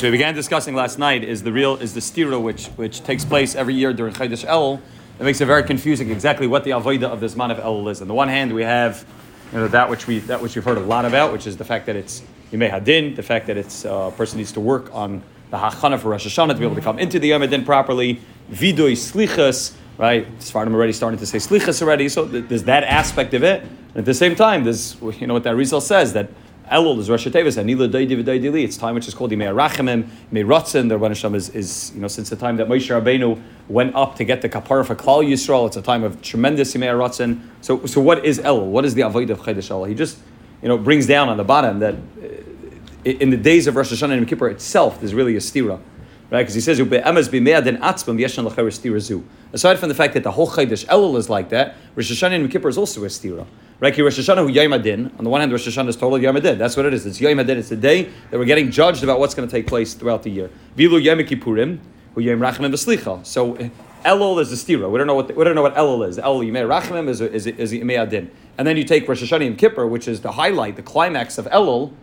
So we began discussing last night is the real is the stira which which takes place every year during Chodesh El. It makes it very confusing exactly what the avodah of this man of El is. On the one hand, we have you know that which we that which we've heard a lot about, which is the fact that it's Yimei Hadin, the fact that it's uh, a person needs to work on the Hachana for Rosh Hashanah to be able to come into the Yom Hadin properly. Vidui Slichas, right? Sfardim already starting to say Slichas already, so th- there's that aspect of it. And at the same time, there's you know what that Rizal says that Elul is Rosh Tevis, Anila V'Daidili. It's time which is called Yimei Rachamim, Yimei Ratzin. The Rabban is, is, you know, since the time that Moshe Rabbeinu went up to get the kapara for Klal Yisrael, it's a time of tremendous Yimei Ratzin. So, so what is Elul? What is the Avodah of Chedesh Elul? He just, you know, brings down on the bottom that uh, in the days of Rosh Hashanah and Yom Kippur itself, there's really a stira. Right, because he says. Aside from the fact that the whole Chaydish Elul is like that, Rosh Hashanah and Kippur is also a stira. Right, Rosh Hashanah Yom Adin. On the one hand, Rosh Hashanah is totally Yom Adin. That's what it is. It's Yom Adin. It's the day that we're getting judged about what's going to take place throughout the year. Vilu Yom Kippurim hu Yom Rachamim v'Slicha. So Elul is the stira. We don't know what the, we don't know what Elul is. Elul Yom Rachamim is is is Yom Adin. And then you take Rosh Hashanah and Kippur, which is the highlight, the climax of Elul.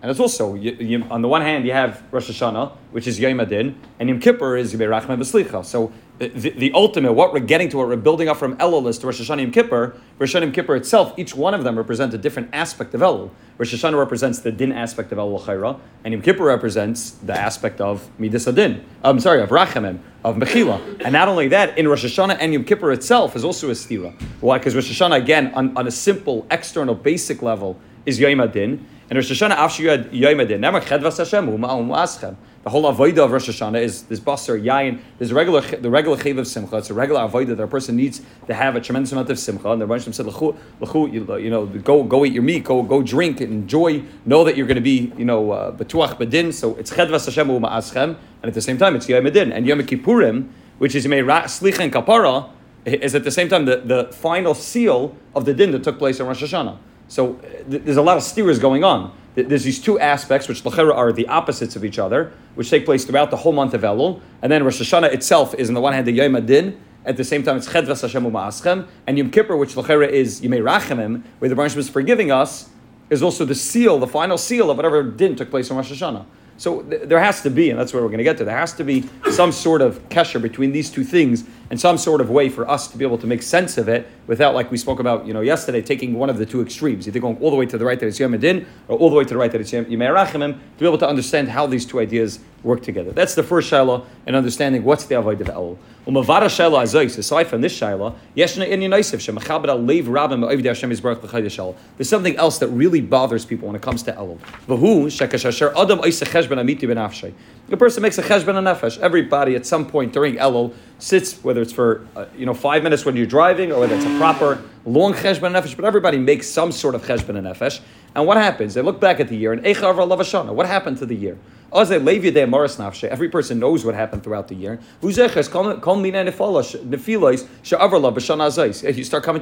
And it's also, you, you, on the one hand, you have Rosh Hashanah, which is Yom Adin, and Yom Kippur is Yom Rachman B'Slicha. So the, the, the, ultimate, what we're getting to, what we're building up from Elul to Rosh Hashanah Yom Kippur. Rosh Hashanah Yom Kippur itself, each one of them represents a different aspect of Elul. Rosh Hashanah represents the din aspect of Elul Chayra, and Yom Kippur represents the aspect of Midas Adin. I'm sorry, of Rachamim, of Mechila. And not only that, in Rosh Hashanah and Yom Kippur itself is also a stira. Why? Because Rosh Hashanah, again, on, on a simple, external, basic level, is Yom Adin. And Rosh Hashanah, after you had Yom Adin, never Chedvas Hashem, U'ma'um The whole avodah of Rosh Hashanah is this basar yain. There's a regular the regular chayv of simcha. It's a regular avodah that a person needs to have a tremendous amount of simcha. And the Rebbe said, "L'chu, l'chu, you know, go go eat your meat, go go drink, enjoy. Know that you're going to be, you know, uh, betuach bedin. So it's chedvas Hashem u'ma'aschem, and at the same time it's Yom Adin and Yom Kippurim, which is Yemei Slicha and Kapara, is at the same time the, the final seal of the din that took place in Rosh Hashanah. So uh, th- there's a lot of steers going on. There's these two aspects, which are the opposites of each other, which take place throughout the whole month of Elul. And then Rosh Hashanah itself is, on the one hand, the Yom Adin. At the same time, it's Chedvas Hashem U'Ma'aschem. And Yom Kippur, which L'chera is Yimei Rachamim, where the Baruch is forgiving us, is also the seal, the final seal of whatever din took place in Rosh Hashanah. So th- there has to be, and that's where we're going to get to, there has to be some sort of kesher between these two things and some sort of way for us to be able to make sense of it without, like we spoke about, you know, yesterday, taking one of the two extremes, either going all the way to the right that it's Yom Adin, or all the way to the right that it's Yom Rachimim, to be able to understand how these two ideas work together. That's the first shaila in understanding what's the avoid of Elul. Umavara shaila azois. Aside from this shaila, yeshna inyan noisif shemachabed al leiv rabim oivdei Hashem yisbarach l'chaydish There's something else that really bothers people when it comes to Elul. V'hu shekashasher adam oisach cheshben amiti ben afshay. The person makes a cheshben nefesh. Everybody at some point during Elul sits, whether it's for uh, you know five minutes when you're driving or whether it's a proper long cheshben nefesh, but everybody makes some sort of cheshben nefesh. And what happens? They look back at the year and eichav lavashana. What happened to the year? Every person knows what happened throughout the year. You start coming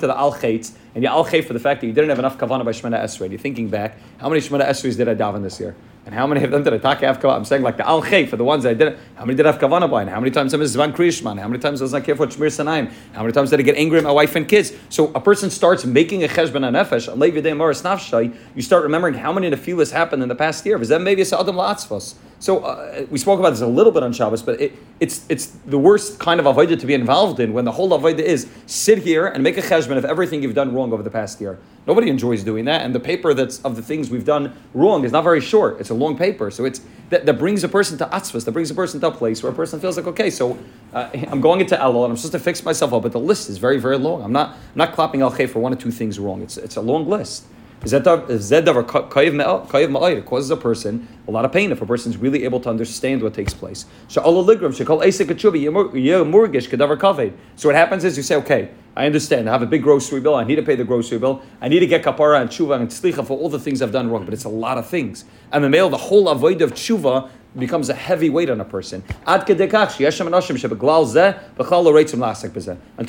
to the al and you al for the fact that you didn't have enough kavana by Shemana Esrei. You're thinking back, how many Shemana Esreis did I daven this year? And how many of them did I talk have I'm saying like the al for the ones I didn't. How many did I have kavana by? How many times I missed Zvan Krishman? How many times I was not careful with Shmir Sanaim? How many times did I get angry at my wife and kids? So a person starts making a cheshbon nefesh. You start remembering how many nefilas happened in the past year. Is that maybe it's adam la'atzvos? So uh, we spoke about this a little bit on Shabbos, but it, it's it's the worst kind of avodah to be involved in when the whole avodah is sit here and make a cheshbon of everything you've done wrong over the past year. Nobody enjoys doing that, and the paper that's of the things we've done wrong is not very short. It's a long paper, so it's that, that brings a person to atzvas, that brings a person to a place where a person feels like, okay, so uh, I'm going into Elul and I'm supposed to fix myself up, but the list is very very long. I'm not I'm not clapping al for one or two things wrong. It's it's a long list. It causes a person a lot of pain if a person is really able to understand what takes place. So what happens is you say, okay, I understand. I have a big grocery bill. I need to pay the grocery bill. I need to get kapara and tshuva and tzlicha for all the things I've done wrong. But it's a lot of things. And the male, the whole avoid of tshuva becomes a heavy weight on a person. Until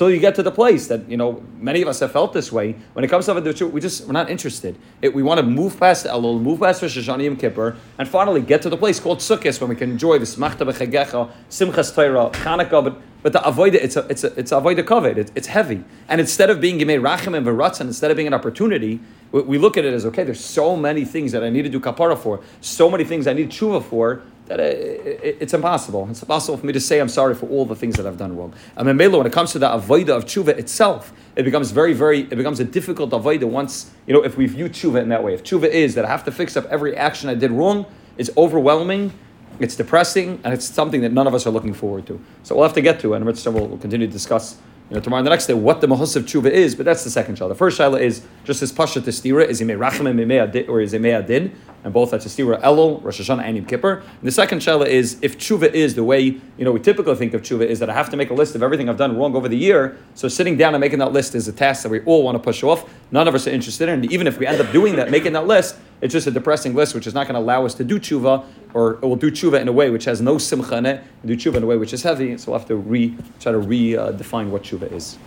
you get to the place that you know many of us have felt this way when it comes to the we just we're not interested. It, we want to move past Elul, move past Rosh Hashanah Kippur, and finally get to the place called Sukkot when we can enjoy this Machta B'Chagecha, Simchas Torah, Chanukah, but but the avoid it's a it's a it's avoid covet. It's, it's heavy, and instead of being Yemei Rachim and Veratzan, instead of being an opportunity, we, we, look at it as okay. There's so many things that I need to do kapara for, so many things I need tshuva for that it, it's impossible. It's impossible for me to say I'm sorry for all the things that I've done wrong. I mean, when it comes to the avoida of tshuva itself, it becomes very, very, it becomes a difficult avoida once, you know, if we view tshuva in that way. If tshuva is that I have to fix up every action I did wrong, it's overwhelming, it's depressing, and it's something that none of us are looking forward to. So we'll have to get to it, and will continue to discuss you know, tomorrow and the next day what the mahus of tshuva is, but that's the second shaila. The first shaila is just as pasha testira is ime rachamim or is ime adin, and both that's testira elul, Rosh Hashanah, and Yom Kippur. And the second shaila is if tshuva is the way you know we typically think of tshuva is that I have to make a list of everything I've done wrong over the year. So sitting down and making that list is a task that we all want to push off. None of us are interested in, and even if we end up doing that, making that list, it's just a depressing list which is not going to allow us to do tshuva, or it will do tshuva in a way which has no simcha in it, do tshuva in a way which is heavy. So we'll have to re try to redefine uh, what tshuva is.